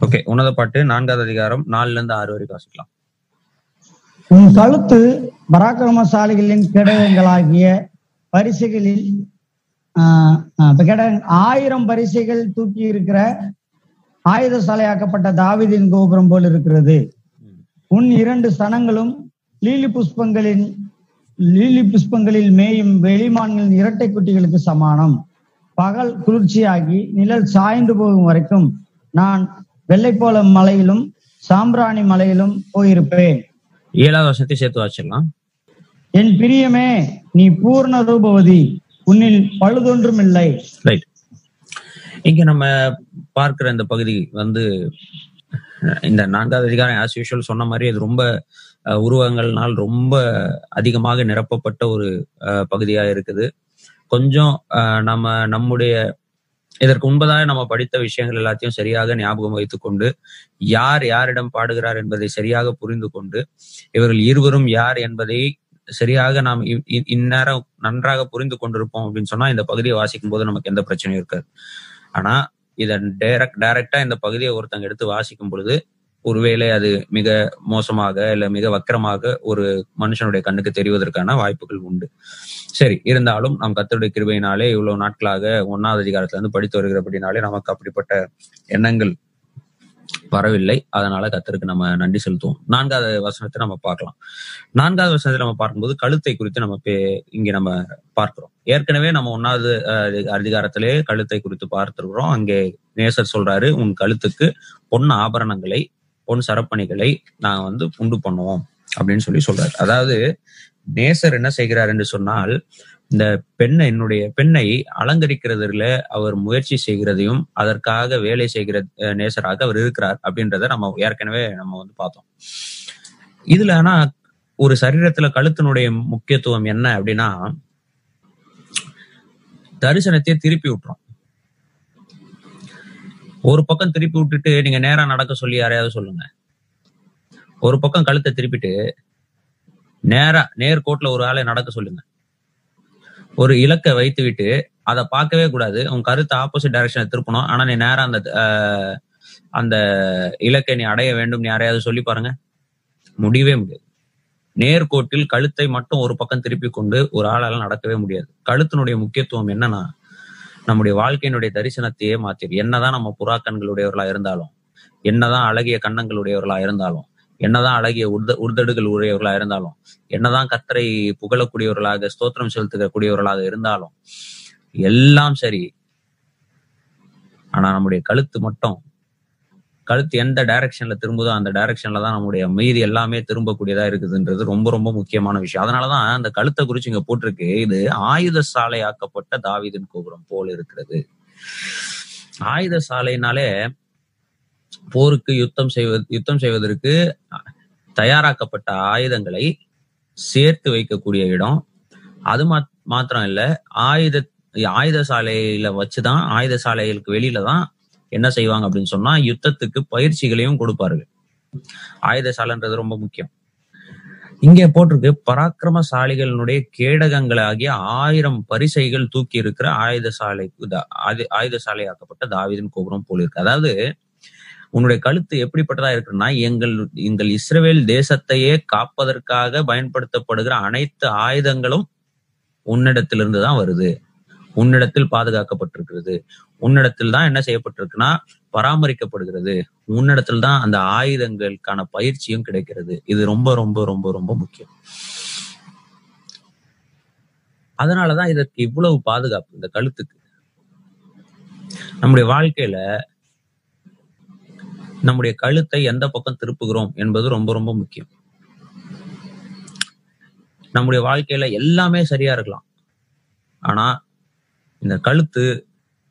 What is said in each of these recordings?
Okay உன்னத பாட்டு நான்காவது அதிகாரம் நாலுல இருந்து ஆறு வரைக்கும் வாசிக்கலாம். உன் கழுத்து பராக்கிரமசாலிகளின் கேடகங்களாகிய பரிசுகளில் ஆஹ், ஆயிரம் பரிசைகள் தூக்கி இருக்கிற ஆயுதசாலையாக்கப்பட்ட தாவிதின் கோபுரம் போல் இருக்கிறது. உன் இரண்டு சனங்களும் லீலி புஷ்பங்களின் லீலி புஷ்பங்களில் மேயும் வெளிமான்களின் இரட்டை குட்டிகளுக்கு சமானம். பகல் குளிர்ச்சியாகி நிழல் சாய்ந்து போகும் வரைக்கும் நான் வெள்ளைப்போல மலையிலும் சாம்பிராணி மலையிலும் போயிருப்பேன். ஏழாவது வருஷத்தை சேர்த்து வாசிடலாம் என் பிரியமே நீ பூர்ண ரூபவதி உன்னில் பழுதொன்றும் இல்லை ரைட் இங்க நம்ம பார்க்கிற இந்த பகுதி வந்து இந்த நான்காவது அதிகாரம் ஆஸ் யூஷுவல் சொன்ன மாதிரி அது ரொம்ப உருவங்கள்னால் ரொம்ப அதிகமாக நிரப்பப்பட்ட ஒரு அஹ், பகுதியா இருக்குது. கொஞ்சம் நம்ம நம்முடைய இதற்கு முன்பதாக நம்ம படித்த விஷயங்கள் எல்லாத்தையும் சரியாக ஞாபகம் வைத்துக் கொண்டு யார் யாரிடம் பாடுகிறார் என்பதை சரியாக புரிந்து கொண்டு இவர்கள் இருவரும் யார் என்பதை சரியாக நாம் இ- இந்நேரம் நன்றாக புரிந்து கொண்டிருப்போம் அப்படின்னு சொன்னா இந்த பகுதியை வாசிக்கும் போது நமக்கு எந்த பிரச்சனையும் இருக்காது. ஆனா இதை டைரக்ட் டைரக்டா இந்த பகுதியை ஒருத்தங்க எடுத்து வாசிக்கும் பொழுது ஒருவேளை அது மிக மோசமாக இல்ல மிக வக்கரமாக ஒரு மனுஷனுடைய கண்ணுக்கு தெரிவதற்கான வாய்ப்புகள் உண்டு. சரி இருந்தாலும் நாம் கத்தருடைய கிருபையினாலே இவ்வளவு நாட்களாக ஒன்னாவது அதிகாரத்துல இருந்து படித்து வருகிறபடினாலே நமக்கு அப்படிப்பட்ட எண்ணங்கள் வரவில்லை. அதனால கத்தருக்கு நம்ம நன்றி செலுத்துவோம். நான்காவது வசனத்தை நம்ம பார்க்கலாம். நான்காவது வசனத்தை நம்ம பார்க்கும்போது கழுத்தை குறித்து நம்ம பே- இங்க நம்ம பார்க்கிறோம். ஏற்கனவே நம்ம ஒன்னாவது அஹ், அதிகாரத்திலே கழுத்தை குறித்து பார்த்திருக்கிறோம். அங்கே நேசர் சொல்றாரு உன் கழுத்துக்கு பொன் ஆபரணங்களை பொன் சரப்பணிகளை நான் வந்து உண்டு பண்ணுவோம் அப்படின்னு சொல்லி சொல்றாரு. அதாவது நேசர் என்ன செய்கிறார் என்று சொன்னால் இந்த பெண்ணை என்னுடைய பெண்ணை அலங்கரிக்கிறதுல அவர் முயற்சி செய்கிறதையும் அதற்காக வேலை செய்கிற அஹ், நேசராக அவர் இருக்கிறார் அப்படின்றத நம்ம ஏற்கனவே நம்ம வந்து பார்த்தோம். இதுல ஆனா ஒரு சரீரத்துல கழுத்தினுடைய முக்கியத்துவம் என்ன அப்படின்னா தரிசனத்தையே திருப்பி விட்டுரும். ஒரு பக்கம் திருப்பி விட்டுட்டு நீங்க நேரா நடக்க சொல்லி யாரையாவது சொல்லுங்க. ஒரு பக்கம் கழுத்தை திருப்பிட்டு நேரா நேர்கோட்டில் ஒரு ஆளை நடக்க சொல்லுங்க. ஒரு இலக்கை வைத்து விட்டு அதை பார்க்கவே கூடாது. உன் கருத்தை ஆப்போசிட் டைரக்ஷனை திருப்பணும். ஆனா நீ நேரா அந்த அந்த இலக்கை நீ அடைய வேண்டும் யாரையாவது சொல்லி பாருங்க. முடியவே முடியாது. நேர்கோட்டில் கழுத்தை மட்டும் ஒரு பக்கம் திருப்பி கொண்டு ஒரு ஆளால நடக்கவே முடியாது. கழுத்தினுடைய முக்கியத்துவம் என்னன்னா நம்முடைய வாழ்க்கையினுடைய தரிசனத்தையே மாத்திரும். என்னதான் நம்ம புறாக்கண்களுடையவர்களா இருந்தாலும் என்னதான் அழகிய கண்ணங்களுடையவர்களா இருந்தாலும் என்னதான் அழகிய உர்த உர்தடுகள் உடையவர்களா இருந்தாலும் என்னதான் கத்தரை புகழக்கூடியவர்களாக ஸ்தோத்திரம் செலுத்தக்கூடியவர்களாக இருந்தாலும் எல்லாம் சரி. ஆனா நம்முடைய கழுத்து மட்டும் கழுத்து எந்த டைரக்ஷன்ல திரும்புதோ அந்த டைரக்ஷன்ல தான் நம்முடைய மீதி எல்லாமே திரும்பக்கூடியதா இருக்குதுன்றது ரொம்ப ரொம்ப முக்கியமான விஷயம். அதனாலதான் அந்த கழுத்தை குறிச்சு இங்க போட்டிருக்கு. இது ஆயுத சாலை ஆக்கப்பட்ட தாவிதின் கோபுரம் போல் இருக்கிறது. ஆயுத சாலைனாலே போருக்கு யுத்தம் செய்வது யுத்தம் செய்வதற்கு தயாராக்கப்பட்ட ஆயுதங்களை சேர்த்து வைக்கக்கூடிய இடம். அது மாத்- மாத்திரம் இல்ல ஆயுத ஆயுத சாலையில வச்சுதான் ஆயுத சாலைகளுக்கு வெளியில தான் என்ன செய்வாங்க அப்படின்னு சொன்னா யுத்தத்துக்கு பயிற்சிகளையும் கொடுப்பார்கள். ஆயுதசாலைன்றது ரொம்ப முக்கியம். இங்கே போட்டிருக்கு பராக்கிரமசாலிகளினுடைய கேடகங்களாகிய ஆயிரம் பரிசைகள் தூக்கி இருக்கிற ஆயுத ஆயுதசாலை ஆயுத சாலையாக்கப்பட்ட கோபுரம் போல இருக்கு அதாவது உன்னுடைய கழுத்து எப்படிப்பட்டதா இருக்குன்னா எங்கள் எங்கள் இஸ்ரேல் தேசத்தையே காப்பதற்காக பயன்படுத்தப்படுகிற அனைத்து ஆயுதங்களும் உன்னிடத்திலிருந்து தான் வருது. உன்னிடத்தில் பாதுகாக்கப்பட்டிருக்கிறது. உன்னிடத்தில் தான் என்ன செய்யப்பட்டிருக்குன்னா பராமரிக்கப்படுகிறது. உன்னிடத்தில் தான் அந்த ஆயுதங்களுக்கான பயிற்சியும் கிடைக்கிறது. இது ரொம்ப ரொம்ப ரொம்ப ரொம்ப முக்கியம். அதனாலதான் இதற்கு இவ்வளவு பாதுகாப்பு இந்த கழுத்துக்கு. நம்முடைய வாழ்க்கையில நம்முடைய கழுத்தை எந்த பக்கம் திருப்புகிறோம் என்பது ரொம்ப ரொம்ப முக்கியம். நம்முடைய வாழ்க்கையில எல்லாமே சரியா இருக்கலாம். ஆனா இந்த கழுத்து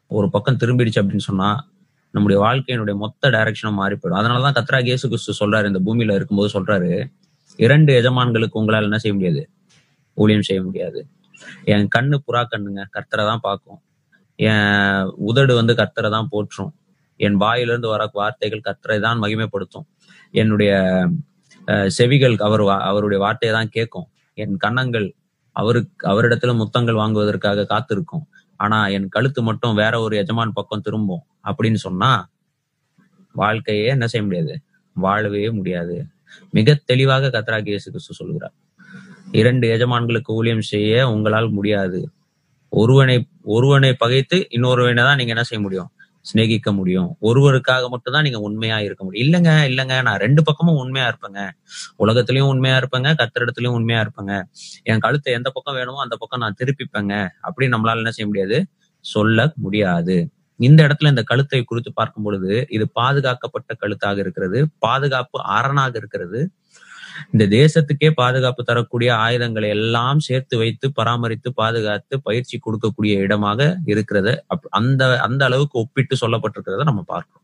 ஒரு பக்கம் திரும்பிடுச்சு அப்படின்னு சொன்னா நம்முடைய வாழ்க்கையினுடைய மொத்த டைரக்ஷனும் மாறி போயிடும். அதனாலதான் கத்ரா கேசு கிறிஸ்து சொல்றாரு இந்த பூமியில இருக்கும்போது சொல்றாரு இரண்டு எஜமான்களுக்கு உங்களால் என்ன செய்ய முடியாது? ஊழியம் செய்ய முடியாது. என் கண்ணு புறா கண்ணுங்க கர்த்தரை தான் பார்க்கும். என் உதடு வந்து கர்த்தரை தான் போற்றும். என் வாயிலிருந்து வர வார்த்தைகள் கர்த்தரை தான் மகிமைப்படுத்தும். என்னுடைய செவிகள் அவர் வா- அவருடைய வார்த்தையை தான் கேட்கும். என் கன்னங்கள் அவருக்கு அவரிடத்துல முத்தங்கள் வாங்குவதற்காக காத்திருக்கும். ஆனா என் கழுத்து மட்டும் வேற ஒரு எஜமான் பக்கம் திரும்பும் அப்படின்னு சொன்னா வாழ்க்கையே என்ன செய்ய முடியாது? வாழவே முடியாது. மிக தெளிவாக கத்ரா இயேசு கிறிஸ்து சொல்கிறார் இரண்டு எஜமான்களுக்கு ஊழியம் செய்ய உங்களால் முடியாது. ஒருவனை ஒருவனை பகைத்து இன்னொருவனை தான் நீங்க என்ன செய்ய முடியும்? சிநேகிக்க முடியும். ஒருவருக்காக மட்டும்தான் நீங்க உண்மையா இருக்க முடியும். இல்லைங்க இல்லைங்க. நான் ரெண்டு பக்கமும் உண்மையா இருப்பேங்க. உலகத்திலயும் உண்மையா இருப்பேங்க. கத்திரிடத்துலயும் உண்மையா இருப்பேங்க. என் கழுத்தை எந்த பக்கம் வேணுமோ அந்த பக்கம் நான் திருப்பிப்பேங்க. அப்படின்னு நம்மளால என்ன செய்ய முடியாது? சொல்ல முடியாது. இந்த இடத்துல இந்த கழுத்தை குறித்து பார்க்கும் பொழுது இது பாதுகாக்கப்பட்ட கழுத்தாக இருக்கிறது. பாதுகாப்பு அரணாக இருக்கிறது. இந்த தேசத்துக்கே பாதுகாப்பு தரக்கூடிய ஆயுதங்களை எல்லாம் சேர்த்து வைத்து பராமரித்து பாதுகாத்து பயிற்சி கொடுக்கக்கூடிய இடமாக இருக்கிறது. அந்த அந்த அளவுக்கு ஒப்பிட்டு சொல்லப்பட்டிருக்கிறத நம்ம பார்க்கிறோம்.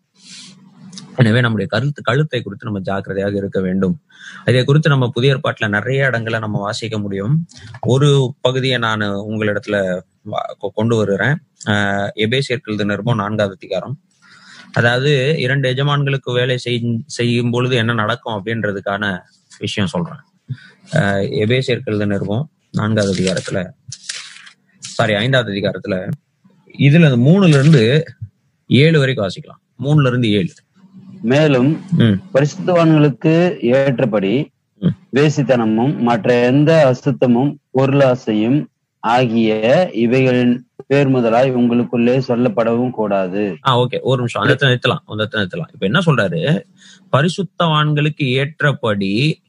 எனவே நம்முடைய கருத்து கழுத்தை குறித்து நம்ம ஜாக்கிரதையாக இருக்க வேண்டும். இதை குறித்து நம்ம புதிய ஏற்பாட்டுல நிறைய இடங்களை நம்ம வாசிக்க முடியும். ஒரு பகுதியை நான் உங்களிடத்துல கொ- கொண்டு வருகிறேன். ஆஹ் எபேசியர்கள் நிருபம் நான்காவது அதிகாரம். அதாவது இரண்டு எஜமான்களுக்கு வேலை செய்யும் பொழுது என்ன நடக்கும் அப்படின்றதுக்கான விஷயம் சொல்றேன். ஆஹ் எபேசியர்கள் நிருபம் நான்காவது அதிகாரத்துல சாரி ஐந்தாவது அதிகாரத்துல இதுல மூணுல இருந்து ஏழு வரைக்கும் வாசிக்கலாம். மூணுல இருந்து ஏழு. மேலும் பரிசுத்தவான்களுக்கு ஏற்றபடி. வேசித்தனமும் மற்ற எந்த அசுத்தமும் பொருளாசையும் ஆகிய இவைகளின் பேர் முதலாய் உங்களுக்குள்ளே சொல்லப்படவும் கூடாது. ஆ ஓகே ஒரு நிமிஷம். அந்த நிறுத்தலாம். அந்த நிறுத்தலாம். இப்ப என்ன சொல்றாரு? பரிசுத்தவான்களுக்கு ஏற்றபடி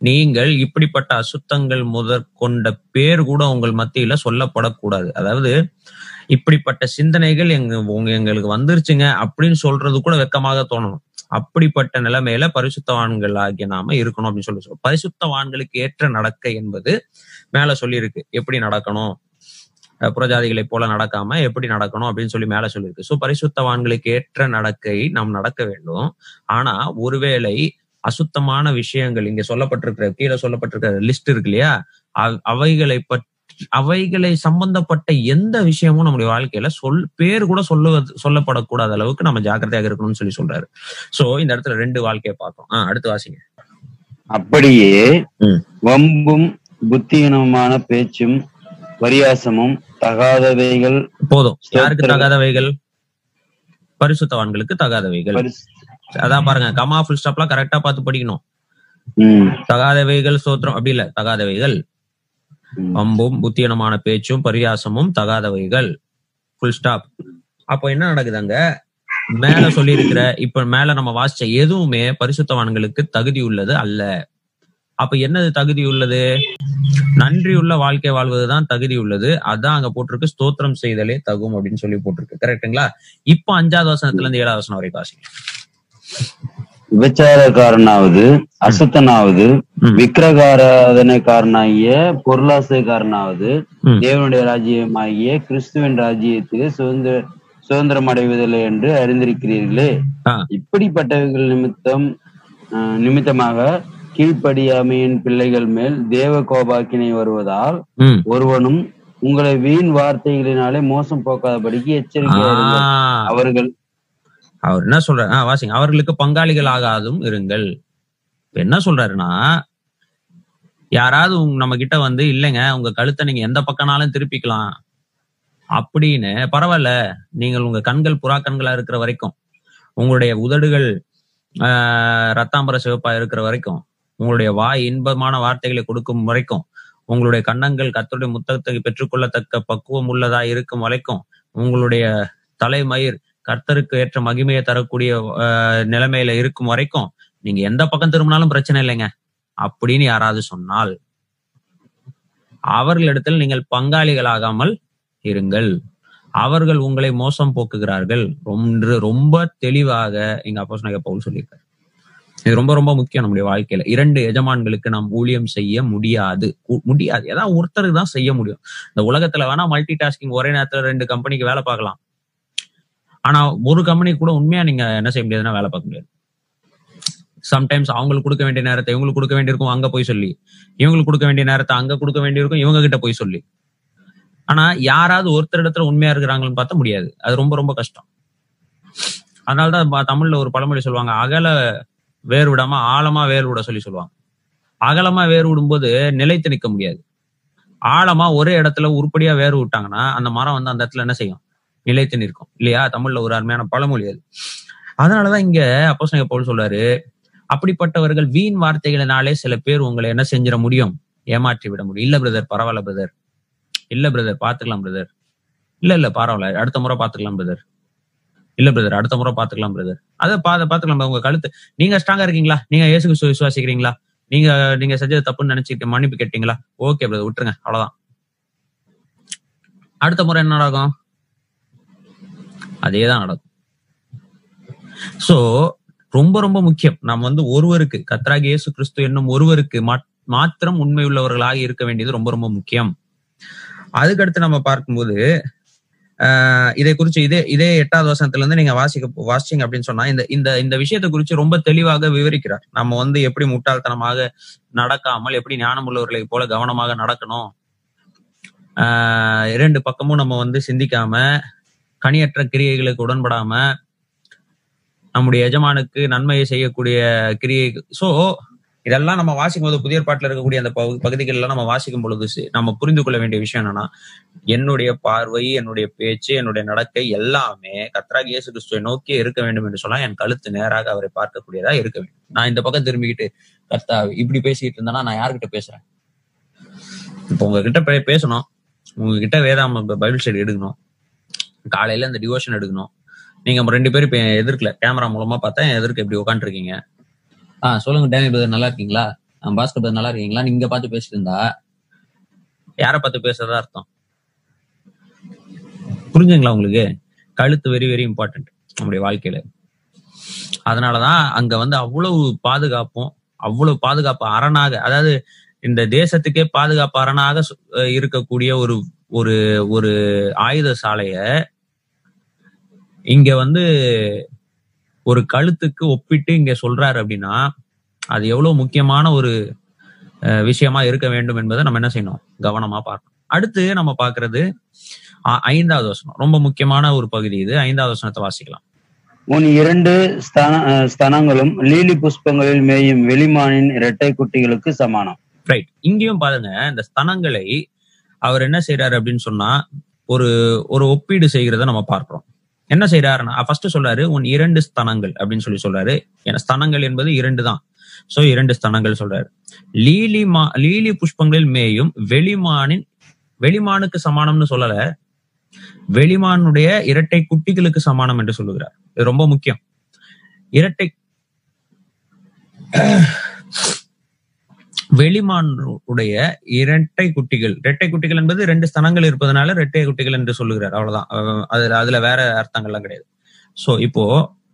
நீங்கள் இப்படிப்பட்ட அசுத்தங்கள் முதற்கொண்ட பேர் கூட உங்கள் மத்தியில சொல்லப்படக்கூடாது. அதாவது இப்படிப்பட்ட சிந்தனைகள் எங்க உங்க எங்களுக்கு வந்துருச்சுங்க அப்படின்னு சொல்றது கூட வெக்கமாக தோணணும். அப்படிப்பட்ட நிலைமையில பரிசுத்தவான்கள் ஆகிய நாம இருக்கணும் அப்படின்னு சொல்லி பரிசுத்தவான்களுக்கு ஏற்ற நடக்க என்பது மேல சொல்லியிருக்கு. எப்படி நடக்கணும்? புறஜாதிகளை போல நடக்காம எப்படி நடக்கணும் அப்படின்னு சொல்லி மேல சொல்லியிருக்கு. சோ பரிசுத்தவான்களுக்கு ஏற்ற நடக்கை நாம் நடக்க வேண்டும். ஆனா ஒருவேளை அசுத்தமான விஷயங்கள் இங்க சொல்லப்பட்டிருக்கிற கீழே சொல்லப்பட்டிருக்கிற லிஸ்ட் இருக்கு இல்லையா அவ்- அவைகளை பற்றி அவைகளை சம்பந்தப்பட்ட எந்த விஷயமும் நம்முடைய வாழ்க்கையில சொல் பேர் கூட சொல்லுவது சொல்லப்படக்கூடாத அளவுக்கு நம்ம ஜாக்கிரதையாக இருக்கணும்னு சொல்லி சொல்றாரு. சோ இந்த இடத்துல ரெண்டு வாழ்க்கையை பார்த்தோம் ஆஹ் அடுத்து வாசிங்க. அப்படியே. வம்பும் புத்தியீனமான பேச்சும் பரியாசமும் தகாதவைகள் போதும். யாருக்கு. தகாதவைகள்? பரிசுத்தவான்களுக்கு தகாதவைகள். அதான் பாருங்க கமா ஃபுல் ஸ்டாப்லாம் கரெக்டா பார்த்து படிக்கணும். தகாதவைகள் சோத்திரம் அப்படி இல்ல தகாதவைகள். அம்பும் புத்தியனமான பேச்சும் பரியாசமும் தகாதவைகள். ஃபுல் ஸ்டாப் அப்போ என்ன நடக்குதாங்க? மேல சொல்லி இருக்கிற இப்ப மேல நம்ம வாசிச்ச எதுவுமே பரிசுத்தவான்களுக்கு தகுதி உள்ளது அல்ல. அப்ப என்னது தகுதி உள்ளது? நன்றியுள்ள வாழ்க்கை வாழ்வதுதான் தகுதி உள்ளது. அதான் அங்க போட்டிருக்கு ஸ்தோத்திரம் செய்தலே தகும் அப்படின்னு சொல்லி போட்டிருக்கு. கரெக்ட்டுங்களா இப்போ அஞ்சாவது வசனத்துல இருந்து ஏழாவது வசனம் வரைக்கும் வாசிங்க விபச்சாரக்காரனாவது அசுத்தனாவது. விக்கிரகாராதனைக்காரனாகிய பொருளாசைக்காரனாவது. தேவனுடைய ராஜ்யமாகிய கிறிஸ்துவின் ராஜ்யத்துக்கு சுதந்திர சுதந்திரம் அடைவதில்லை என்று அறிந்திருக்கிறீர்களே. இப்படிப்பட்டவர்கள் நிமித்தம் நிமித்தமாக கீழ்ப்படியாமையின் பிள்ளைகள் மேல் தேவ கோபாக்கினை வருவதால் ஒருவனும் உங்களை வீண் வார்த்தைகளினாலே மோசம் போக்காதபடிக்கு. ஆ, அவர்கள் அவர் என்ன சொல்றாரு? ஆஹ் வாசிங்க. அவர்களுக்கு பங்காளிகள் ஆகாதும் இருங்கள். இப்ப என்ன சொல்றாருன்னா யாராவது உங்க நம்ம கிட்ட வந்து இல்லைங்க உங்க கழுத்தை நீங்க எந்த பக்கம்னாலும் திருப்பிக்கலாம். அப்படின்னு பரவாயில்ல நீங்கள் உங்க கண்கள் புறா கண்களா இருக்கிற வரைக்கும் உங்களுடைய உதடுகள் ஆஹ், ரத்தாம்பர சிவப்பா இருக்கிற வரைக்கும் உங்களுடைய வாய் இன்பமான வார்த்தைகளை கொடுக்கும் வரைக்கும் உங்களுடைய கண்ணங்கள் கத்தருடைய முத்தத்தை பெற்றுக்கொள்ளத்தக்க பக்குவம் உள்ளதா இருக்கும் வரைக்கும் உங்களுடைய தலைமயிர் கர்த்தருக்கு ஏற்ற மகிமையை தரக்கூடிய ஆஹ், நிலைமையில இருக்கும் வரைக்கும் நீங்க எந்த பக்கம் திரும்பினாலும் பிரச்சனை இல்லைங்க. அப்படின்னு யாராவது சொன்னால் அவர்களிடத்தில் நீங்கள் பங்காளிகளாகாமல் இருங்கள். அவர்கள் உங்களை மோசம் போக்குகிறார்கள். ரொம்ப ரொம்ப தெளிவாக எங்க அப்போ பவுல் சொல்லியிருக்காரு. இது ரொம்ப ரொம்ப முக்கியம் நம்முடைய வாழ்க்கையில. இரண்டு எஜமான்களுக்கு நாம் ஊழியம் செய்ய முடியாது. முடியாது. ஏதாவது ஒருத்தருக்கு தான் செய்ய முடியும். இந்த உலகத்துல வேணா மல்டி டாஸ்கிங் ஒரே நேரத்துல ரெண்டு கம்பெனிக்கு வேலை பார்க்கலாம். ஆனா ஒரு கம்பெனி கூட உண்மையா நீங்க என்ன செய்ய முடியாதுன்னா வேலை பார்க்க முடியாது. சம்டைம்ஸ் அவங்களுக்கு கொடுக்க வேண்டிய நேரத்தை இவங்களுக்கு கொடுக்க வேண்டியிருக்கும் அங்க போய் சொல்லி. இவங்களுக்கு கொடுக்க வேண்டிய நேரத்தை அங்க கொடுக்க வேண்டியிருக்கும் இவங்க கிட்ட போய் சொல்லி. ஆனா யாராவது ஒருத்தர் இடத்துல உண்மையா இருக்கிறாங்கன்னு பார்த்தா முடியாது. அது ரொம்ப ரொம்ப கஷ்டம். அதனாலதான் தமிழ்ல ஒரு பழமொழி சொல்லுவாங்க அகல வேர் விடாம ஆழமா வேர் விட சொல்லி சொல்லுவாங்க. அகலமா வேர் விடும்போது நிலைத்து நிக்க முடியாது. ஆழமா ஒரே இடத்துல உருப்படியா வேர் விட்டாங்கன்னா அந்த மரம் வந்து அந்த இடத்துல என்ன செய்யும்? நிலைத்து நிற்கும் இல்லையா? தமிழ்ல ஒரு அருமையான பழமொழி அது. அதனாலதான் இங்க அப்போ போல் சொல்றாரு அப்படிப்பட்டவர்கள் வீண் வார்த்தைகளினாலே சில பேர் உங்களை என்ன செஞ்சிட முடியும்? ஏமாற்றி விட முடியும். இல்ல பிரதர் பரவாயில்ல பிரதர் இல்ல பிரதர் பாத்துக்கலாம் பிரதர் இல்ல இல்ல பரவாயில்ல. அடுத்த முறை பாத்துக்கலாம் பிரதர் இல்ல பிரதர் அடுத்த முறை பாத்துக்கலாம் பிரதர் அதை பாத பாத்துக்கலாம் உங்க கழுத்து நீங்க ஸ்ட்ராங்கா இருக்கீங்களா? நீங்க இயேசு விசுவாசிக்கிறீங்களா? நீங்க நீங்க செஞ்சது தப்புன்னு நினைச்சிட்டு மன்னிப்பு கேட்டீங்களா? ஓகே பிரதர் விட்டுருங்க. அவ்வளவுதான். அடுத்த முறை என்ன நடக்கும் அதேதான் நடக்கும். சோ ரொம்ப ரொம்ப முக்கியம். நாம் வந்து ஒருவருக்கு கத்ராக இயேசு கிறிஸ்து என்னும் ஒருவருக்கு மாத்திரம் உண்மை உள்ளவர்களாக இருக்க வேண்டியது ரொம்ப ரொம்ப முக்கியம். அதுக்கடுத்து நம்ம பார்க்கும்போது ஆஹ் இதை குறிச்சு இதே இதே எட்டாவது வசனத்துல இருந்து நீங்க வாசிக்க வாசிச்சீங்க அப்படின்னு சொன்னா இந்த இந்த இந்த விஷயத்தை குறிச்சு ரொம்ப தெளிவாக விவரிக்கிறார். நம்ம வந்து எப்படி முட்டாள்தனமாக நடக்காமல் எப்படி ஞானம் உள்ளவர்களை போல கவனமாக நடக்கணும் ஆஹ் இரண்டு பக்கமும் நம்ம வந்து சிந்திக்காம கனியற்ற கிரியைகளுக்கு உடன்படாம நம்முடைய எஜமானுக்கு நன்மையை செய்யக்கூடிய கிரியை. சோ இதெல்லாம் நம்ம வாசிக்கும் போது புதிய பாட்டில் இருக்கக்கூடிய அந்த பகு- பகுதிகள் எல்லாம் நம்ம வாசிக்கும் பொழுது நம்ம புரிந்து கொள்ள வேண்டிய விஷயம் என்னன்னா என்னுடைய பார்வை என்னுடைய பேச்சு என்னுடைய நடக்கை எல்லாமே கத்ராக இயேசு கிறிஸ்துவை நோக்கி இருக்க வேண்டும் என்று சொன்னா என் கழுத்து நேராக அவரை பார்க்கக்கூடியதா இருக்க வேண்டும். நான் இந்த பக்கம் திரும்பிக்கிட்டு கர்த்தா இப்படி பேசிக்கிட்டு இருந்தேன்னா நான் யாருக்கிட்ட பேசுறேன்? இப்போ உங்ககிட்ட பேசணும். உங்ககிட்ட வேதாம பைபிள் ஸ்டடி எடுக்கணும். காலையில இந்த டிவோஷன் எடுக்கணும். நீங்க ரெண்டு பேரும் இப்ப எதிர்க்கல. கேமரா மூலமா பார்த்தா என் எதிர்க்க இப்படி உட்காந்துருக்கீங்க ஆ சொல்லுங்க டேனி பிரதர் நல்லா இருக்கீங்களா? பாஸ்கர் பிரதர் நல்லா இருக்கீங்களா? நீங்க பார்த்து பேசிட்டு இருந்தா. யாரை பார்த்து பேசுறதா அர்த்தம்? புரிஞ்சுங்களா உங்களுக்கு? கழுத்து வெரி வெரி இம்பார்ட்டன்ட் நம்முடைய வாழ்க்கையில. அதனாலதான் அங்க வந்து அவ்வளவு பாதுகாப்பும் அவ்வளவு பாதுகாப்பு அரணாக அதாவது இந்த தேசத்துக்கே பாதுகாப்பு அரணாக இருக்கக்கூடிய ஒரு ஒரு ஒரு ஆயுத சாலைய இங்க வந்து ஒரு கழுத்துக்கு ஒப்பிட்டு இங்க சொல்றாரு அப்படின்னா அது எவ்வளவு முக்கியமான ஒரு விஷயமா இருக்க வேண்டும் என்பதை நம்ம என்ன செய்யணும்? கவனமா பார்க்கணும். அடுத்து நம்ம பார்க்கிறது ஆ- ஐந்தாவது வசனம். ரொம்ப முக்கியமான ஒரு பகுதி இது. ஐந்தாவது வசனத்தை வாசிக்கலாம். உன் இரண்டு ஸ்தனங்களும் லீலி புஷ்பங்களில் மேயும் வெளிமானின் இரட்டை குட்டிகளுக்கு சமானம். ரைட் இங்கேயும் பாருங்க இந்த ஸ்தனங்களை அவர் என்ன செய்யறாரு அப்படின்னு சொன்னா ஒரு ஒரு ஒப்பீடு செய்கிறத நம்ம பார்க்கிறோம். என்ன செய்யறாருன்னா ஃபர்ஸ்ட் சொல்றாரு உன் இரண்டு ஸ்தனங்கள் அப்படின்னு சொல்லி சொல்றாரு. ஏன்னா ஸ்தனங்கள் என்பது இரண்டு தான். சோ இரண்டு ஸ்தனங்கள் சொல்றாரு. லீலி மா லீலி புஷ்பங்களில் மேயும் வெளிமானின் வெளிமானுக்கு சமானம்னு சொல்லல. வெளிமானுடைய இரட்டை குட்டிகளுக்கு சமானம் என்று சொல்லுகிறார். இது ரொம்ப முக்கியம். இரட்டை வெளிமானுடைய இரட்டை குட்டிகள். இரட்டை குட்டிகள் என்பது ரெண்டு ஸ்தனங்கள் இருப்பதனால இரட்டை குட்டிகள் என்று சொல்லுகிறார். அவ்வளவுதான். அதுல அதுல வேற அர்த்தங்கள்லாம் கிடையாது. சோ இப்போ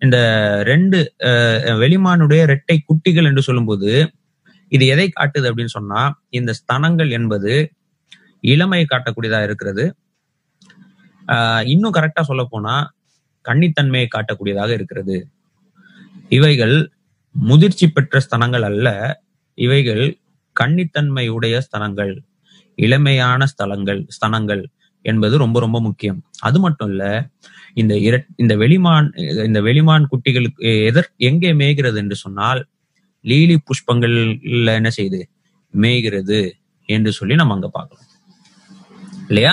இந்த ரெண்டு வெளிமானுடைய இரட்டை குட்டிகள் என்று சொல்லும்போது இது எதை காட்டுது அப்படின்னு சொன்னா இந்த ஸ்தனங்கள் என்பது இளமையை காட்டக்கூடியதா இருக்கிறது. இன்னும் கரெக்டா சொல்ல போனா கன்னித்தன்மையை காட்டக்கூடியதாக இருக்கிறது. இவைகள் முதிர்ச்சி பெற்ற ஸ்தனங்கள் அல்ல. இவைகள் கன்னித்தன்மை உடைய ஸ்தலங்கள் இளமையான ஸ்தலங்கள் ஸ்தனங்கள் என்பது ரொம்ப ரொம்ப முக்கியம். அது மட்டும் இல்ல இந்த இர இந்த வெளிமான் இந்த வெளிமான் குட்டிகளுக்கு எதற் எங்கே மேய்கிறது என்று சொன்னால் லீலி புஷ்பங்கள்ல என்ன செய்யுது மேய்கிறது என்று சொல்லி நம்ம அங்க பார்க்கலாம் இல்லையா?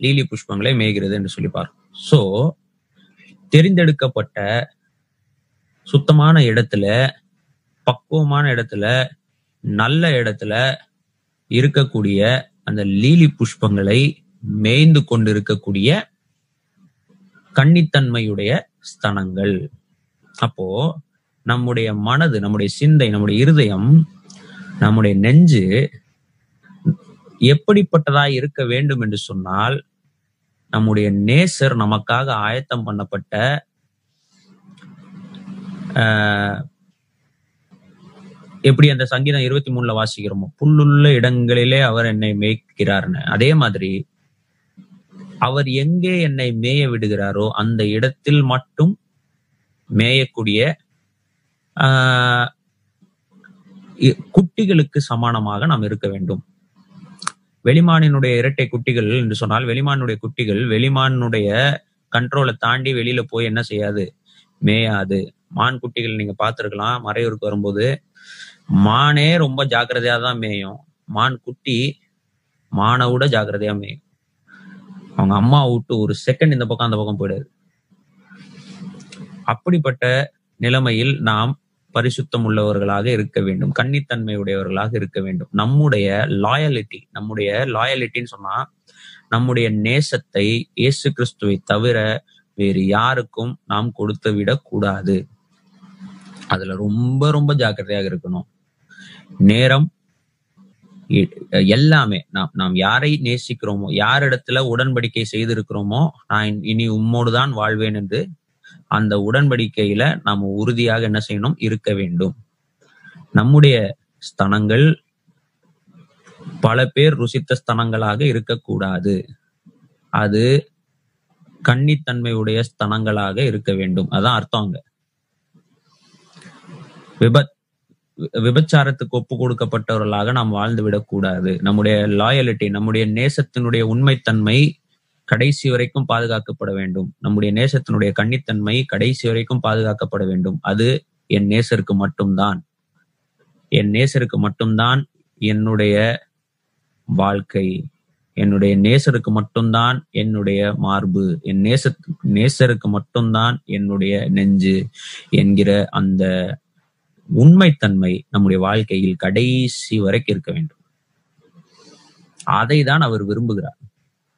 லீலி புஷ்பங்களை மேய்கிறது என்று சொல்லி பார்க்கிறோம். சோ தெரிந்தெடுக்கப்பட்ட சுத்தமான இடத்துல பக்குவமான இடத்துல நல்ல இடத்துல இருக்கக்கூடிய அந்த லீலி புஷ்பங்களை மேய்ந்து கொண்டிருக்கக்கூடிய கன்னித்தன்மையுடைய ஸ்தனங்கள். அப்போ நம்முடைய மனது நம்முடைய சிந்தை நம்முடைய இருதயம் நம்முடைய நெஞ்சு எப்படிப்பட்டதா இருக்க வேண்டும் என்று சொன்னால் நம்முடைய நேசர் நமக்காக ஆயத்தம் பண்ணப்பட்ட ஆஹ், எப்படி அந்த சங்கீதம் இருபத்தி மூணுல வாசிக்கிறோமோ புல்லுள்ள இடங்களிலே அவர் என்னை மேய்க்கிறார்னு. அதே மாதிரி அவர் எங்கே என்னை மேய விடுகிறாரோ அந்த இடத்தில் மட்டும் மேயக்கூடிய ஆஹ், குட்டிகளுக்கு சமானமாக நாம் இருக்க வேண்டும். வெளிமானினுடைய இரட்டை குட்டிகள் என்று சொன்னால் வெளிமானுடைய குட்டிகள் வெளிமானுடைய கண்ட்ரோலை தாண்டி வெளியில போய் என்ன செய்யாது? மேயாது. மான் குட்டிகள் நீங்க பாத்திருக்கலாம் மறையூருக்கு வரும்போது மானே ரொம்ப ஜாக்கிரதையா தான் மேயும். மான் குட்டி மானை விட ஜாக்கிரதையா மேயும். அவங்க அம்மா விட்டு ஒரு செகண்ட் இந்த பக்கம் அந்த பக்கம் போயிடாது. அப்படிப்பட்ட நிலைமையில் நாம் பரிசுத்தம் உள்ளவர்களாக இருக்க வேண்டும். கன்னித்தன்மை உடையவர்களாக இருக்க வேண்டும். நம்முடைய லாயலிட்டி நம்முடைய லாயலிட்டின்னு சொன்னா நம்முடைய நேசத்தை இயேசு கிறிஸ்துவை தவிர வேறு யாருக்கும் நாம் கொடுத்து விடக்கூடாது. அதுல ரொம்ப ரொம்ப ஜாக்கிரதையாக இருக்கணும். நேரம் எல்லாமே நாம் நாம் யாரை நேசிக்கிறோமோ யாரிடத்துல உடன்படிக்கை செய்திருக்கிறோமோ நான் இனி உம்மோடு தான் வாழ்வேன் என்று அந்த உடன்படிக்கையில நாம உறுதியாக என்ன செய்யணும்? இருக்க வேண்டும். நம்முடைய ஸ்தனங்கள் பல பேர் ருசித்த ஸ்தனங்களாக இருக்கக்கூடாது. அது கன்னித்தன்மையுடைய ஸ்தனங்களாக இருக்க வேண்டும். அதான் அர்த்தம் அங்க. விபத் விபச்சாரத்துக்கு ஒப்பு கொடுக்கப்பட்டவர்களாக நாம் வாழ்ந்து விடக்கூடாது நம்முடைய லாயலிட்டி நம்முடைய நேசத்தினுடைய உண்மைத்தன்மை கடைசி வரைக்கும் பாதுகாக்கப்பட வேண்டும். நம்முடைய நேசத்தினுடைய கன்னித்தன்மை கடைசி வரைக்கும் பாதுகாக்கப்பட வேண்டும். அது என் நேசருக்கு மட்டும்தான். என் நேசருக்கு மட்டும்தான் என்னுடைய வாழ்க்கை. என்னுடைய நேசருக்கு மட்டும்தான் என்னுடைய மார்பு. என் நேச நேசருக்கு மட்டும்தான் என்னுடைய நெஞ்சு என்கிற அந்த உண்மைத்தன்மை நம்முடைய வாழ்க்கையில் கடைசி வரைக்கும் இருக்க வேண்டும். அதை தான் அவர் விரும்புகிறார்.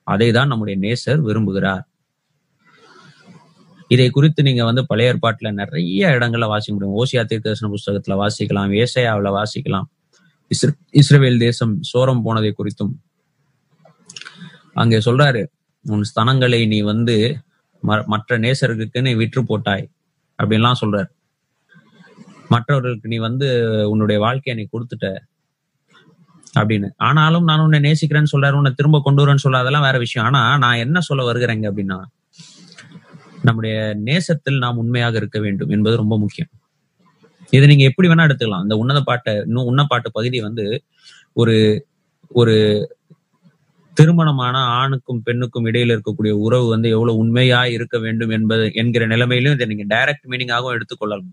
அதை தான் நம்முடைய நேசர் விரும்புகிறார். இதை குறித்து நீங்க வந்து பழைய ஏற்பாட்டுல நிறைய இடங்கள்ல வாசிக்க முடியும். ஓசியா தீர்க்கதர்சன புஸ்தகத்துல வாசிக்கலாம் ஏசையாவில வாசிக்கலாம். இஸ்ரேல் தேசம் சோரம் போனதை குறித்தும் அங்கே சொல்றாரு உன் ஸ்தனங்களை நீ வந்து ம- மற்ற நேசர்களுக்கு நீ விற்று போட்டாய் அப்படின்லாம் சொல்றாரு. மற்றவர்களுக்கு நீ வந்து உன்னுடைய வாழ்க்கையை நீ கொடுத்துட்ட அப்படின்னு. ஆனாலும் நான் உன்னை நேசிக்கிறேன்னு சொல்றாரு உன்னை திரும்ப கொண்டு வரேன்னு சொல்ல அதெல்லாம் வேற விஷயம். ஆனா நான் என்ன சொல்ல வருகிறேங்க அப்படின்னா நம்முடைய நேசத்தில் நாம் உண்மையாக இருக்க வேண்டும் என்பது ரொம்ப முக்கியம். இதை நீங்க எப்படி வேணா எடுத்துக்கலாம். இந்த உன்னத பாட்டை இன்னும் உன்னப்பாட்டு பகுதி வந்து ஒரு ஒரு திருமணமான ஆணுக்கும் பெண்ணுக்கும் இடையில இருக்கக்கூடிய உறவு வந்து எவ்வளவு உண்மையா இருக்க வேண்டும் என்பது என்கிற நிலைமையிலும் இதை நீங்க டைரக்ட் மீனிங்காகவும் எடுத்துக்கொள்ளலாம்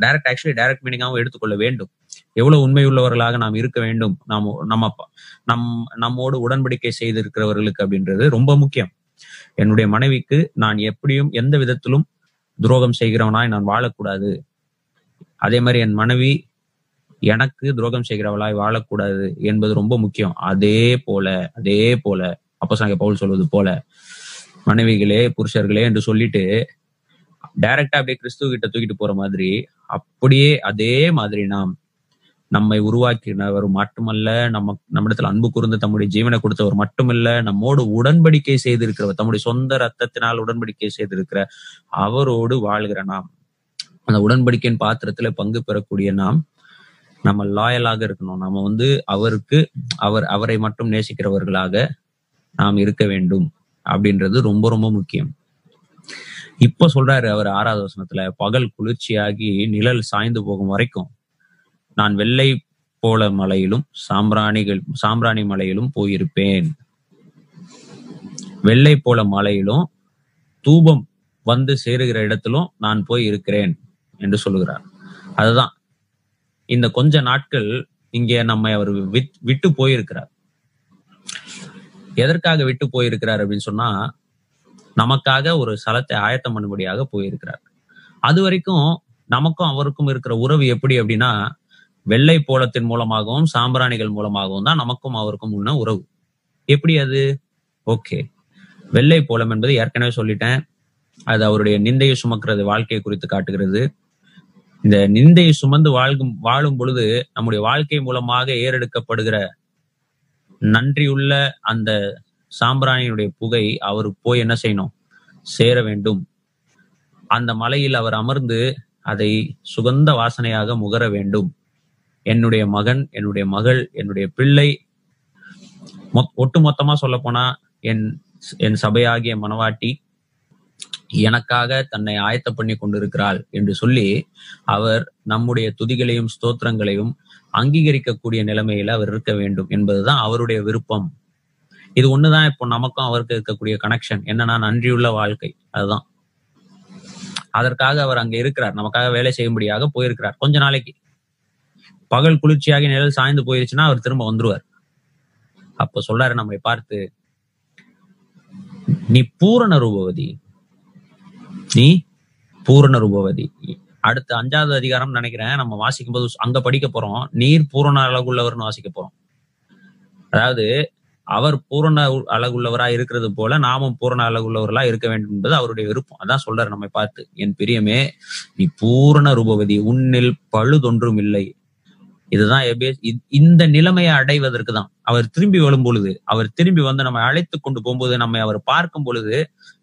டைரக்ட் ஆக்சுவலி டைரக்ட் மீனிங்காகவும் எடுத்துக்கொள்ள வேண்டும். எவ்வளவு உண்மையுள்ளவர்களாக நாம் இருக்க வேண்டும். நாம் நம்ம நம் நம்மோடு உடன்படிக்கை செய்திருக்கிறவர்களுக்கு அப்படின்றது ரொம்ப முக்கியம். என்னுடைய மனைவிக்கு நான் எப்படியும் எந்த விதத்திலும் துரோகம் செய்கிறவனாய் நான் வாழக்கூடாது. அதே மாதிரி என் மனைவி எனக்கு துரோகம் செய்கிறவளாய் வாழக்கூடாது என்பது ரொம்ப முக்கியம். அதே போல அதே போல அப்போ பவுல் சொல்வது போல மனைவிகளே புருஷர்களே என்று சொல்லிட்டு டைரக்டா அப்படியே கிறிஸ்துவ கிட்ட தூக்கிட்டு போற மாதிரி அப்படியே அதே மாதிரி நாம் நம்மை உருவாக்கினவர் மட்டுமல்ல நம்ம நம்மிடத்துல அன்பு கூர்ந்து தம்முடைய ஜீவனை கொடுத்தவர் மட்டுமல்ல நம்மோடு உடன்படிக்கை செய்திருக்கிறவர் தம்முடைய சொந்த ரத்தத்தினால் உடன்படிக்கை செய்திருக்கிற அவரோடு வாழ்கிற நாம் அந்த உடன்படிக்கையின் பாத்திரத்துல பங்கு பெறக்கூடிய நாம் நம்ம லாயலாக இருக்கணும். நம்ம வந்து அவருக்கு அவர் அவரை மட்டும் நேசிக்கிறவர்களாக நாம் இருக்க வேண்டும் அப்படின்றது ரொம்ப ரொம்ப முக்கியம். இப்ப சொல்றாரு அவர் ஆறாவது வசனத்துல பகல் குளிர்ச்சியாகி நிழல் சாய்ந்து போகும் வரைக்கும் நான் வெள்ளை போல மலையிலும் சாம்பிராணிகள் சாம்பிராணி மலையிலும் போயிருப்பேன். வெள்ளை போல மலையிலும் தூபம் வந்து சேருகிற இடத்திலும் நான் போய் இருக்கிறேன் என்று சொல்லுகிறார். அதுதான் இந்த கொஞ்ச நாட்கள் இங்கே நம்மை அவர் விட்டு போயிருக்கிறார். எதற்காக விட்டு போயிருக்கிறார் அப்படின்னு சொன்னா நமக்காக ஒரு சலத்தை ஆயத்தம் பண்ணும்படியாக போயிருக்கிறார். அது வரைக்கும் நமக்கும் அவருக்கும் இருக்கிற உறவு எப்படி அப்படின்னா வெள்ளை போலத்தின் மூலமாகவும் சாம்பிராணிகள் மூலமாகவும் தான் நமக்கும் அவருக்கும் உள்ள உறவு. எப்படி அது? ஓகே. வெள்ளை போலம் என்பது ஏற்கனவே சொல்லிட்டேன். அது அவருடைய நிந்தையை சுமக்கிறது வாழ்க்கையை குறித்து காட்டுகிறது. இந்த நிந்தையை சுமந்து வாழ்கும் வாழும் பொழுது நம்முடைய வாழ்க்கை மூலமாக ஏறெடுக்கப்படுகிற நன்றியுள்ள அந்த சாம்பிராணியினுடைய புகை அவருக்கு போய் என்ன செய்யணும்? சேர வேண்டும். அந்த மலையில் அவர் அமர்ந்து அதை சுகந்த வாசனையாக முகர வேண்டும். என்னுடைய மகன் என்னுடைய மகள் என்னுடைய பிள்ளை. மொத்- ஒட்டுமொத்தமா சொல்ல போனா என் என் சபையாகிய மனவாட்டி எனக்காக தன்னை ஆயத்த பண்ணி கொண்டிருக்கிறாள் என்று சொல்லி அவர் நம்முடைய துதிகளையும் ஸ்தோத்திரங்களையும் அங்கீகரிக்கக்கூடிய நிலைமையில அவர் இருக்க வேண்டும் என்பதுதான் அவருடைய விருப்பம். இது ஒண்ணுதான் இப்போ நமக்கும் அவருக்கு இருக்கக்கூடிய கனெக்ஷன் என்னன்னா நன்றியுள்ள வாழ்க்கை. அதுதான். அதற்காக அவர் அங்க இருக்கிறார். நமக்காக வேலை செய்யும்படியாக போயிருக்கிறார். கொஞ்ச நாளைக்கு. பகல் குளிர்ச்சியாகி நிழல் சாய்ந்து போயிருச்சுன்னா அவர் திரும்ப வந்துருவார். அப்ப சொல்றாரு நம்மை பார்த்து நீ பூரண ரூபவதி. நீ பூரண ரூபவதி. அடுத்து அஞ்சாவது அதிகாரம் நினைக்கிறேன். நம்ம வாசிக்கும் போது அங்க படிக்க போறோம். நீர் பூரண அழகுள்ளவர்னு வாசிக்க போறோம். அதாவது அவர் பூரண அழகுள்ளவரா இருக்கிறது போல நாமும் பூரண அழகுள்ளவர்களா இருக்க வேண்டும் என்பது அவருடைய விருப்பம். அதான் சொல்றாரு நம்மை பார்த்து. என் பிரியமே நீ பூரண ரூபவதி. உன்னில் பழுதொன்றும் இல்லை. இதுதான் இந்த நிலைமையை அடைவதற்கு தான் அவர் திரும்பி வரும் பொழுது அவர் திரும்பி வந்து நம்மை அழைத்து கொண்டு போகும்போது நம்மை அவர் பார்க்கும் பொழுது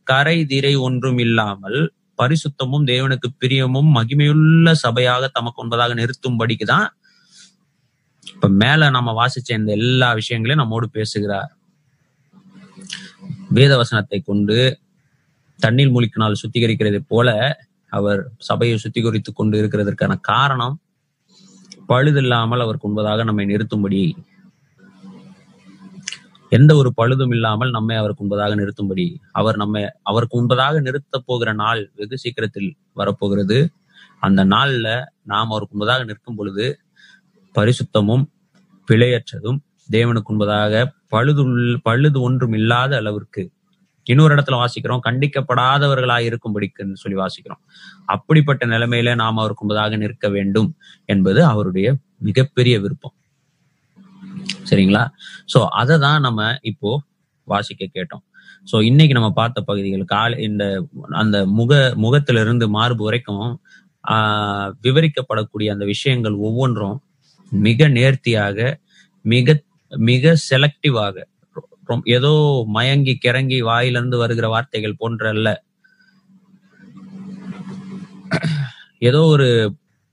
கரை திரை ஒன்றும் இல்லாமல் பரிசுத்தமும் தேவனுக்கு பிரியமும் மகிமையுள்ள சபையாக தமக்கு ஒன்பதாக நிறுத்தும்படிக்கு தான் இப்ப மேல நம்ம வாசிச்ச இந்த எல்லா விஷயங்களையும் நம்மோடு பேசுகிறார். வேதவசனத்தை கொண்டு தண்ணீர் மூழ்கினால் சுத்திகரிக்கிறதை போல அவர் சபையை சுத்திகரித்துக் கொண்டு இருக்கிறதற்கான காரணம் பழுதில்லாமல் அவருக்கு உண்பதாக நம்மை நிறுத்தும்படி எந்த ஒரு பழுதும் இல்லாமல் நம்மை அவருக்கு உண்பதாக நிறுத்தும்படி அவர் நம்மை அவருக்கு உண்பதாக நிறுத்தப் போகிற நாள் வெகு சீக்கிரத்தில் வரப்போகிறது. அந்த நாள்ல நாம் அவருக்கு உண்பதாக நிற்கும் பொழுது பரிசுத்தமும் பிழையற்றதும் தேவனுக்கு உண்பதாக பழுது பழுது ஒன்றும் இல்லாத அளவிற்கு இன்னொரு இடத்துல வாசிக்கிறோம். கண்டிக்கப்படாதவர்களா இருக்கும்படிக்குன்னு சொல்லி வாசிக்கிறோம். அப்படிப்பட்ட நிலைமையில நாம் அவருக்கு உண்பதாக நிற்க வேண்டும் என்பது அவருடைய மிகப்பெரிய விருப்பம். சரிங்களா? சோ அதை தான் நம்ம இப்போ வாசிக்க கேட்டோம். சோ இன்னைக்கு நம்ம பார்த்த பகுதிகள் காலை இந்த அந்த முக முகத்திலிருந்து மார்பு வரைக்கும் விவரிக்கப்படக்கூடிய அந்த விஷயங்கள் ஒவ்வொன்றும் மிக நேர்த்தியாக மிக மிக செலக்டிவாக ரொம்- ஏதோ மயங்கி கிறங்கி வாயிலிருந்து வருகிற வார்த்தைகள் போன்ற அல்ல ஏதோ ஒரு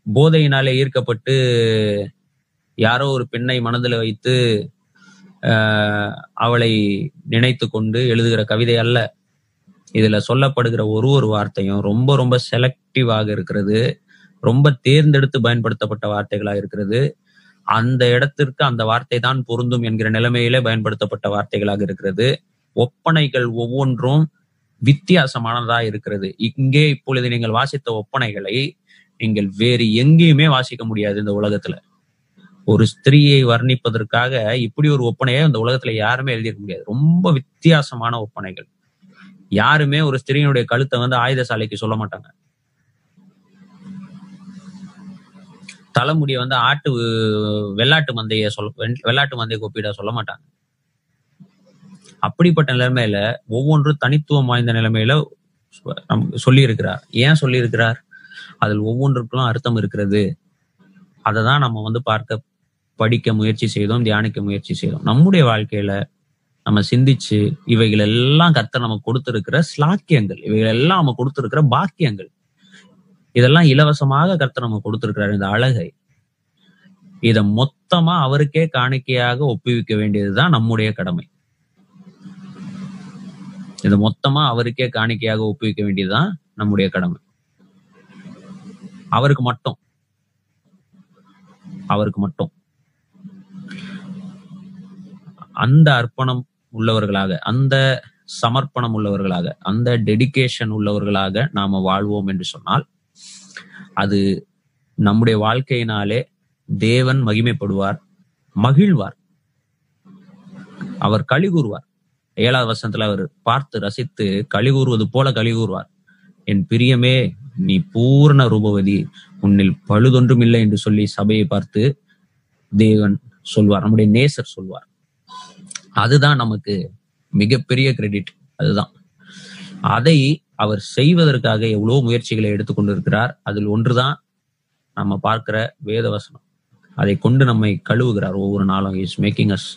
போதையினாலே ஈர்க்கப்பட்டு யாரோ ஒரு பெண்ணை மனதில் வைத்து ஆஹ் அவளை நினைத்து கொண்டு எழுதுகிற கவிதை அல்ல. இதுல சொல்லப்படுகிற ஒரு ஒரு வார்த்தையும் ரொம்ப ரொம்ப செலக்டிவாக இருக்கிறது. ரொம்ப தேர்ந்தெடுத்து பயன்படுத்தப்பட்ட வார்த்தைகளா இருக்கிறது. அந்த இடத்திற்கு அந்த வார்த்தை தான் பொருந்தும் என்கிற நிலைமையிலே பயன்படுத்தப்பட்ட வார்த்தைகளாக இருக்கிறது. ஒப்பனைகள் ஒவ்வொன்றும் வித்தியாசமானதா இருக்கிறது. இங்கே இப்பொழுது நீங்கள் வாசித்த ஒப்பனைகளை நீங்கள் வேறு எங்கேயுமே வாசிக்க முடியாது இந்த உலகத்துல. ஒரு ஸ்திரீயை வர்ணிப்பதற்காக இப்படி ஒரு ஒப்பனையை இந்த உலகத்துல யாருமே எழுதியிருக்க முடியாது. ரொம்ப வித்தியாசமான ஒப்பனைகள். யாருமே ஒரு ஸ்திரீனுடைய கழுத்தை வந்து ஆயுதசாலைக்கு சொல்ல மாட்டாங்க. தலைமுடியை வந்து ஆட்டு வெள்ளாட்டு மந்தைய சொல்ல வெள்ளாட்டு மந்தைய ஒப்பிட சொல்ல மாட்டாங்க. அப்படிப்பட்ட நிலைமையில ஒவ்வொன்றும் தனித்துவம் வாய்ந்த நிலைமையில சொல்லி இருக்கிறார் ஏன் சொல்லி இருக்கிறார் அதில் ஒவ்வொன்றுக்கும் அர்த்தம் இருக்கிறது. அதை தான் நம்ம வந்து பார்க்க படிக்க முயற்சி செய்தோம் தியானிக்க முயற்சி செய்தோம். நம்முடைய வாழ்க்கையில நம்ம சிந்திச்சு இவைகள் எல்லாம் கர்த்தர் நம்ம கொடுத்திருக்கிற ஸ்லாக்கியங்கள் இவைகள் எல்லாம் நம்ம கொடுத்திருக்கிற பாக்கியங்கள். இதெல்லாம் இலவசமாக கர்த்தர் நம்ம கொடுத்திருக்கிறார் இந்த அழகை. இத மொத்தமா அவருக்கே காணிக்கையாக ஒப்புவிக்க வேண்டியதுதான் நம்முடைய கடமை. இதை மொத்தமா அவருக்கே காணிக்கையாக ஒப்புவிக்க வேண்டியதுதான் நம்முடைய கடமை. அவருக்கு மட்டும். அவருக்கு மட்டும். அந்த அர்ப்பணம் உள்ளவர்களாக அந்த சமர்ப்பணம் உள்ளவர்களாக அந்த டெடிகேஷன் உள்ளவர்களாக நாம வாழ்வோம் என்று சொன்னால் அது நம்முடைய வாழ்க்கையினாலே தேவன் மகிமைப்படுவார் மகிழ்வார். அவர் களி கூறுவார் ஏழாவது வசனத்துல அவர் பார்த்து ரசித்து களி கூறுவது போல களி கூறுவார் என் பிரியமே நீ பூர்ண ரூபவதி உன்னில் பழுதொன்றும் இல்லை என்று சொல்லி சபையை பார்த்து தேவன் சொல்வார் நம்முடைய நேசர் சொல்வார். அதுதான் நமக்கு மிகப்பெரிய கிரெடிட் அதுதான். அதை அவர் செய்வதற்காக எவ்வளவு முயற்சிகளை எடுத்துக்கொண்டிருக்கிறார் அதில் ஒன்றுதான் நம்ம பார்க்கிற வேத வசனம். அதை கொண்டு நம்மை கழுவுகிறார் ஒவ்வொரு நாளும். இஸ் மேக்கிங் அஸ்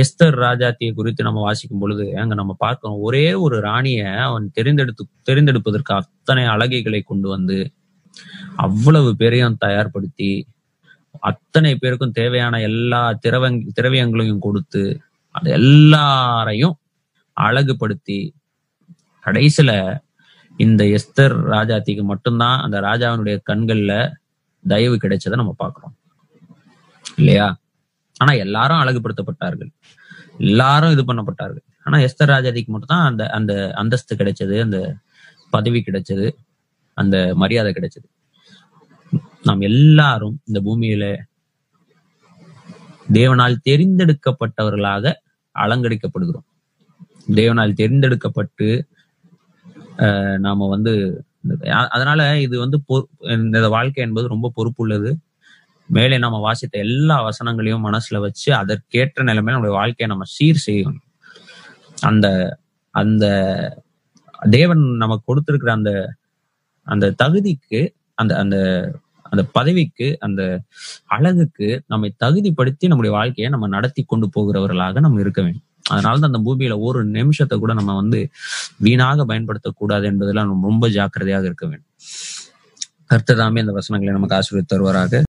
எஸ்தர் ராஜாத்தியை குறித்து நம்ம வாசிக்கும் பொழுது அங்க நம்ம பார்க்கிறோம் ஒரே ஒரு ராணிய அவன் தெரிந்தெடுத்து தெரிந்தெடுப்பதற்கு அத்தனை அழகைகளை கொண்டு வந்து அவ்வளவு பேரையும் தயார்படுத்தி அத்தனை பேருக்கும் தேவையான எல்லா திரவங் திரவியங்களையும் கொடுத்து அது எல்லாரையும் அழகுபடுத்தி கடைசியில இந்த எஸ்தர் ராஜாத்திக்கு மட்டும்தான் அந்த ராஜாவினுடைய கண்கள்ல தயவு கிடைச்சதை நம்ம பார்க்கிறோம். இல்லையா? ஆனா எல்லாரும் அழகுபடுத்தப்பட்டார்கள். எல்லாரும் இது பண்ணப்பட்டார்கள். ஆனா எஸ்தர் ராஜாதிக்கு மட்டும்தான் அந்த அந்த அந்தஸ்து கிடைச்சது அந்த பதவி கிடைச்சது அந்த மரியாதை கிடைச்சது. நாம் எல்லாரும் இந்த பூமியில தேவனால் தெரிந்தெடுக்கப்பட்டவர்களாக அலங்கரிக்கப்படுகிறோம். தேவனால் தெரிந்தெடுக்கப்பட்டு அஹ் நாம வந்து அதனால இது வந்து இந்த வாழ்க்கை என்பது ரொம்ப பொறுப்புள்ளது. மேலே நம்ம வாசித்த எல்லா வசனங்களையும் மனசுல வச்சு அதற்கேற்ற நிலைமையில நம்முடைய வாழ்க்கையை நம்ம சீர் செய்யணும். அந்த அந்த தேவன் நமக்கு கொடுத்திருக்கிற அந்த அந்த தகுதிக்கு அந்த அந்த அந்த பதவிக்கு அந்த அழகுக்கு நம்மை தகுதிப்படுத்தி நம்முடைய வாழ்க்கையை நம்ம நடத்தி கொண்டு போகிறவர்களாக நம்ம இருக்க வேண்டும். அதனாலதான் அந்த பூமியில ஒரு நிமிஷத்தை கூட நம்ம வந்து வீணாக பயன்படுத்தக்கூடாது என்பதெல்லாம் நம்ம ரொம்ப ஜாக்கிரதையாக இருக்க வேண்டும். கர்த்ததாமே இந்த வசனங்களை நமக்கு ஆசிரியர் தருவாராக.